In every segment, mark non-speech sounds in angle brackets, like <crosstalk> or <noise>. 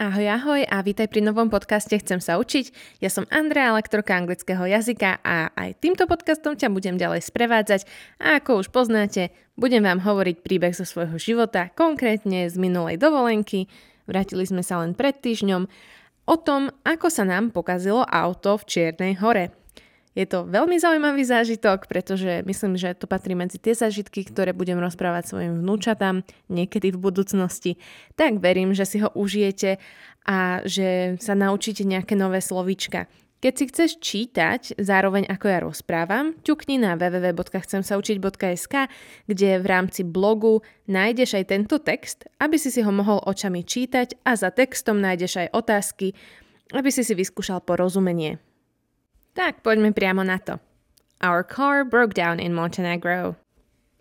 Ahoj, ahoj a vítaj pri novom podcaste Chcem sa učiť. Ja som Andrea, lektorka anglického jazyka a aj týmto podcastom ťa budem ďalej sprevádzať a ako už poznáte, budem vám hovoriť príbeh zo svojho života, konkrétne z minulej dovolenky. Vrátili sme sa len pred týždňom o tom, ako sa nám pokazilo auto v Čiernej hore. Je to veľmi zaujímavý zážitok, pretože myslím, že to patrí medzi tie zážitky, ktoré budem rozprávať svojim vnúčatám niekedy v budúcnosti. Tak verím, že si ho užijete a že sa naučíte nejaké nové slovíčka. Keď si chceš čítať zároveň ako ja rozprávam, ťukni na www.chcemsaučiť.sk, kde v rámci blogu nájdeš aj tento text, aby si si ho mohol očami čítať a za textom nájdeš aj otázky, aby si si vyskúšal porozumenie. Tak, poďme priamo na to. Our car broke down in Montenegro.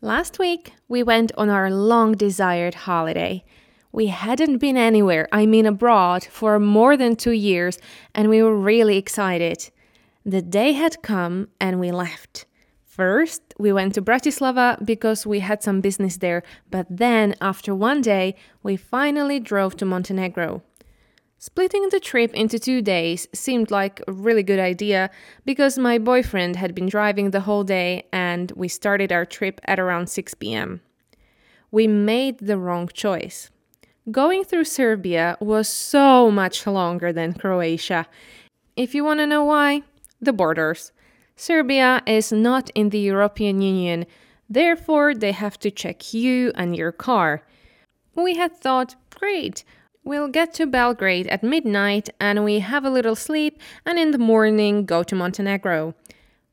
Last week, we went on our long desired holiday. We hadn't been anywhere, I mean abroad, for more than two years, and we were really excited. The day had come and we left. First, we went to Bratislava because we had some business there, but then, after one day, we finally drove to Montenegro. Splitting the trip into two days seemed like a really good idea because my boyfriend had been driving the whole day and we started our trip at around 6 pm. We made the wrong choice. Going through Serbia was so much longer than Croatia. If you want to know why, the borders. Serbia is not in the European Union, therefore, they have to check you and your car. We had thought, great, We'll get to Belgrade at midnight and we have a little sleep and in the morning go to Montenegro.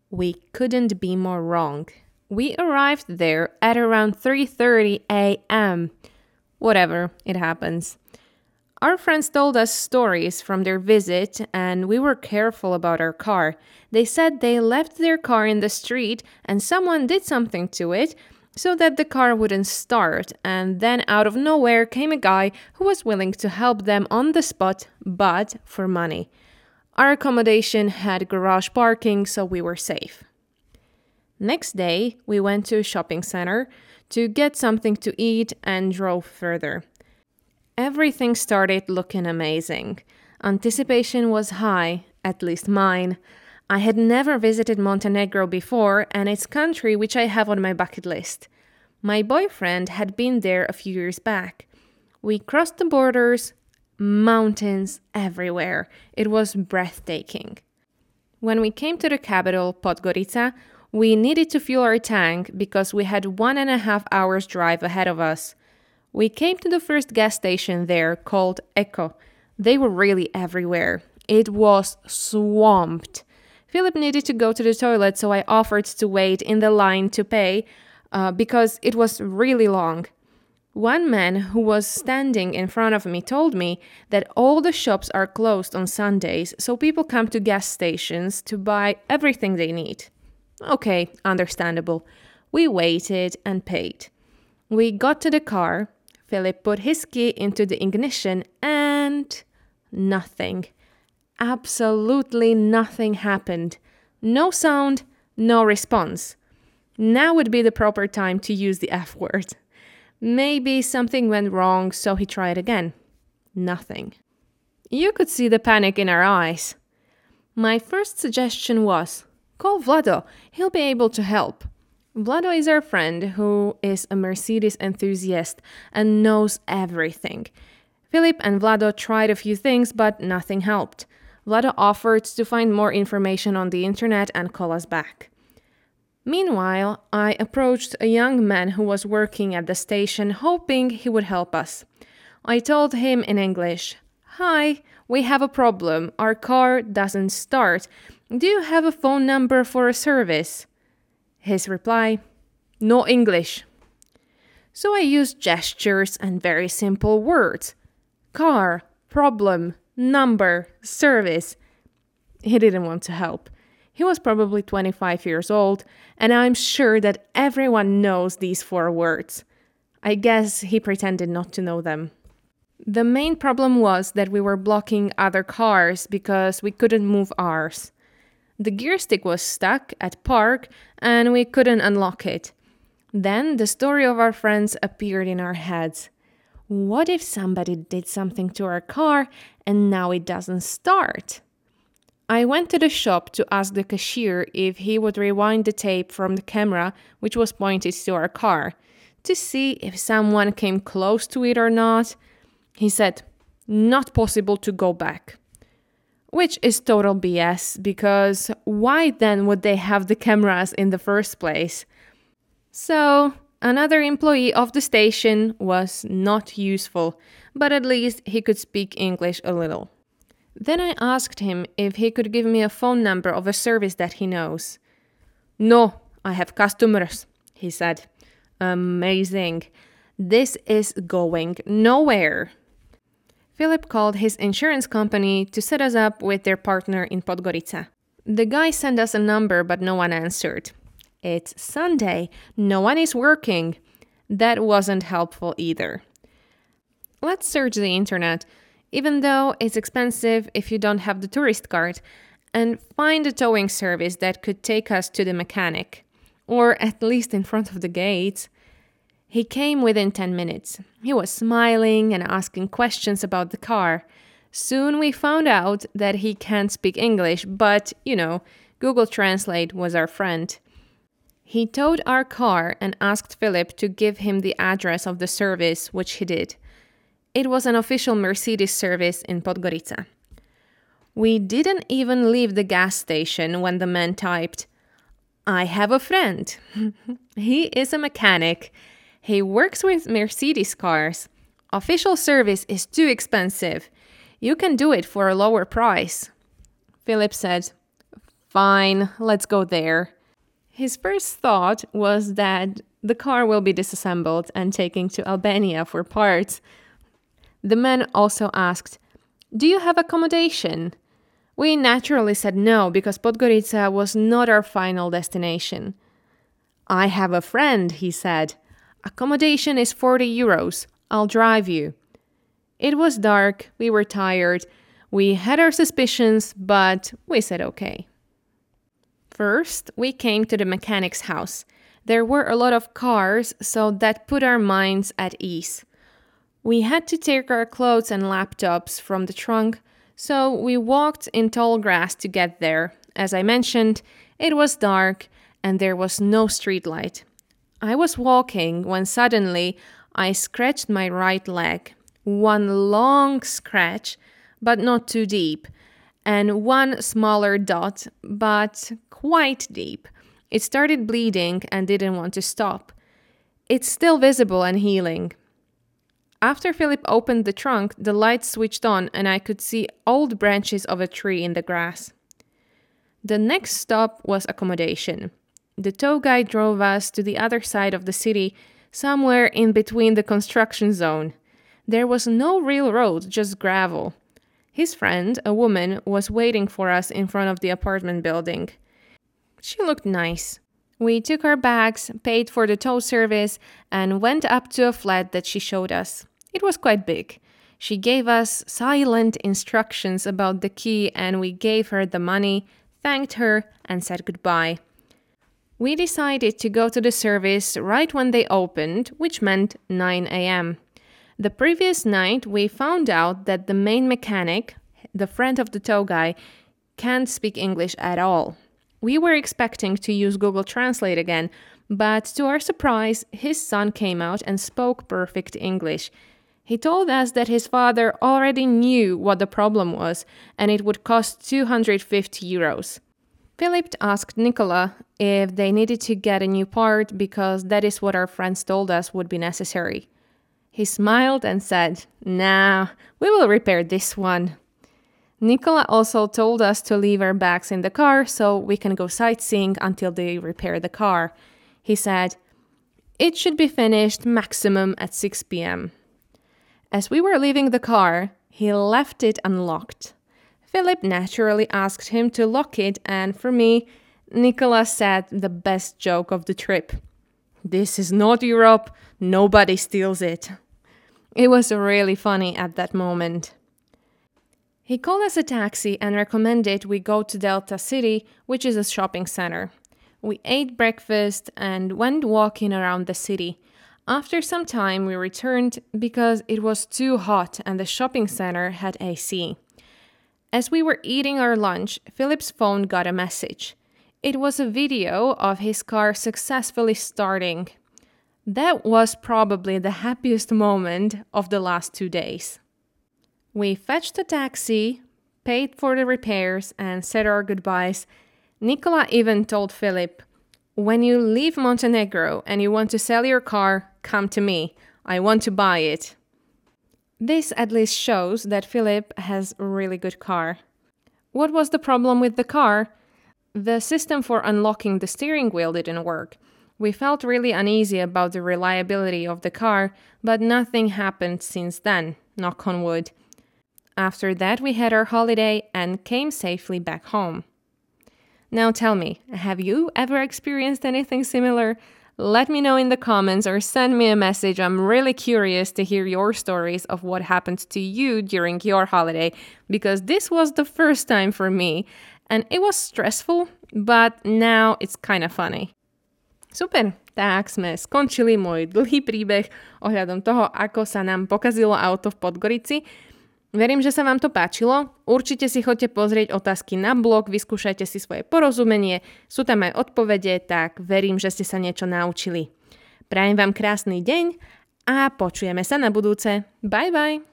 We couldn't be more wrong. We arrived there at around 3:30 a.m. Whatever, it happens. Our friends told us stories from their visit and we were careful about our car. They said they left their car in the street and someone did something to it so that the car wouldn't start, and then out of nowhere came a guy who was willing to help them on the spot, but for money. Our accommodation had garage parking, so we were safe. Next day, we went to a shopping center to get something to eat and drove further. Everything started looking amazing. Anticipation was high, at least mine. I had never visited Montenegro before, and it's country which I have on my bucket list. My boyfriend had been there a few years back. We crossed the borders, mountains everywhere. It was breathtaking. When we came to the capital, Podgorica, we needed to fuel our tank because we had one and a half hours drive ahead of us. We came to the first gas station there called Echo. They were really everywhere. It was swamped. Philip needed to go to the toilet, so I offered to wait in the line to pay uh, because it was really long. One man who was standing in front of me told me that all the shops are closed on Sundays, so people come to gas stations to buy everything they need. Okay, understandable. We waited and paid. We got to the car. Philip put his key into the ignition and nothing absolutely nothing happened. No sound, no response. Now would be the proper time to use the F word. Maybe something went wrong, so he tried again. Nothing. You could see the panic in our eyes. My first suggestion was call Vlado, he'll be able to help. Vlado is our friend who is a Mercedes enthusiast and knows everything. Philip and Vlado tried a few things, but nothing helped. Vlado offered to find more information on the internet and call us back. Meanwhile, I approached a young man who was working at the station, hoping he would help us. I told him in English, Hi, we have a problem. Our car doesn't start. Do you have a phone number for a service? His reply, No English. So I used gestures and very simple words car, problem, number, service. He didn't want to help. He was probably 25 years old, and I'm sure that everyone knows these four words. I guess he pretended not to know them. The main problem was that we were blocking other cars because we couldn't move ours. The gear stick was stuck at park and we couldn't unlock it. Then the story of our friends appeared in our heads. What if somebody did something to our car and now it doesn't start? I went to the shop to ask the cashier if he would rewind the tape from the camera, which was pointed to our car, to see if someone came close to it or not. He said, Not possible to go back. Which is total BS because why then would they have the cameras in the first place? So, another employee of the station was not useful, but at least he could speak English a little. Then I asked him if he could give me a phone number of a service that he knows. No, I have customers, he said. Amazing. This is going nowhere. Philip called his insurance company to set us up with their partner in Podgorica. The guy sent us a number, but no one answered. It's Sunday, no one is working. That wasn't helpful either. Let's search the internet even though it's expensive if you don't have the tourist card, and find a towing service that could take us to the mechanic, or at least in front of the gates. He came within 10 minutes. He was smiling and asking questions about the car. Soon we found out that he can't speak English, but, you know, Google Translate was our friend. He towed our car and asked Philip to give him the address of the service, which he did. It was an official Mercedes service in Podgorica. We didn't even leave the gas station when the man typed, I have a friend. <laughs> he is a mechanic. He works with Mercedes cars. Official service is too expensive. You can do it for a lower price. Philip said, Fine, let's go there. His first thought was that the car will be disassembled and taken to Albania for parts, the man also asked, Do you have accommodation? We naturally said no because Podgorica was not our final destination. I have a friend, he said. Accommodation is 40 euros. I'll drive you. It was dark, we were tired, we had our suspicions, but we said okay. First, we came to the mechanic's house. There were a lot of cars, so that put our minds at ease. We had to take our clothes and laptops from the trunk, so we walked in tall grass to get there. As I mentioned, it was dark and there was no streetlight. I was walking when suddenly I scratched my right leg. One long scratch, but not too deep, and one smaller dot, but quite deep. It started bleeding and didn't want to stop. It's still visible and healing. After Philip opened the trunk, the light switched on and I could see old branches of a tree in the grass. The next stop was accommodation. The tow guide drove us to the other side of the city, somewhere in between the construction zone. There was no real road, just gravel. His friend, a woman, was waiting for us in front of the apartment building. She looked nice. We took our bags, paid for the tow service, and went up to a flat that she showed us. It was quite big. She gave us silent instructions about the key, and we gave her the money, thanked her, and said goodbye. We decided to go to the service right when they opened, which meant 9 am. The previous night, we found out that the main mechanic, the friend of the tow guy, can't speak English at all. We were expecting to use Google Translate again, but to our surprise, his son came out and spoke perfect English. He told us that his father already knew what the problem was and it would cost 250 euros. Philip asked Nicola if they needed to get a new part because that is what our friends told us would be necessary. He smiled and said, Nah, we will repair this one. Nicola also told us to leave our bags in the car so we can go sightseeing until they repair the car. He said, It should be finished maximum at 6 pm. As we were leaving the car, he left it unlocked. Philip naturally asked him to lock it, and for me, Nicholas said the best joke of the trip. This is not Europe, nobody steals it. It was really funny at that moment. He called us a taxi and recommended we go to Delta City, which is a shopping center. We ate breakfast and went walking around the city. After some time, we returned because it was too hot and the shopping center had AC. As we were eating our lunch, Philip's phone got a message. It was a video of his car successfully starting. That was probably the happiest moment of the last two days. We fetched a taxi, paid for the repairs, and said our goodbyes. Nicola even told Philip, When you leave Montenegro and you want to sell your car, come to me. I want to buy it. This at least shows that Philip has a really good car. What was the problem with the car? The system for unlocking the steering wheel didn't work. We felt really uneasy about the reliability of the car, but nothing happened since then, knock on wood. After that, we had our holiday and came safely back home. Now tell me, have you ever experienced anything similar? Let me know in the comments or send me a message. I'm really curious to hear your stories of what happened to you during your holiday because this was the first time for me and it was stressful, but now it's kind of funny. Super, tak sme skončili môj dlhý príbeh ohľadom toho, ako sa nám pokazilo auto v Podgorici. Verím, že sa vám to páčilo. Určite si choďte pozrieť otázky na blog, vyskúšajte si svoje porozumenie, sú tam aj odpovede, tak verím, že ste sa niečo naučili. Prajem vám krásny deň a počujeme sa na budúce. Bye bye!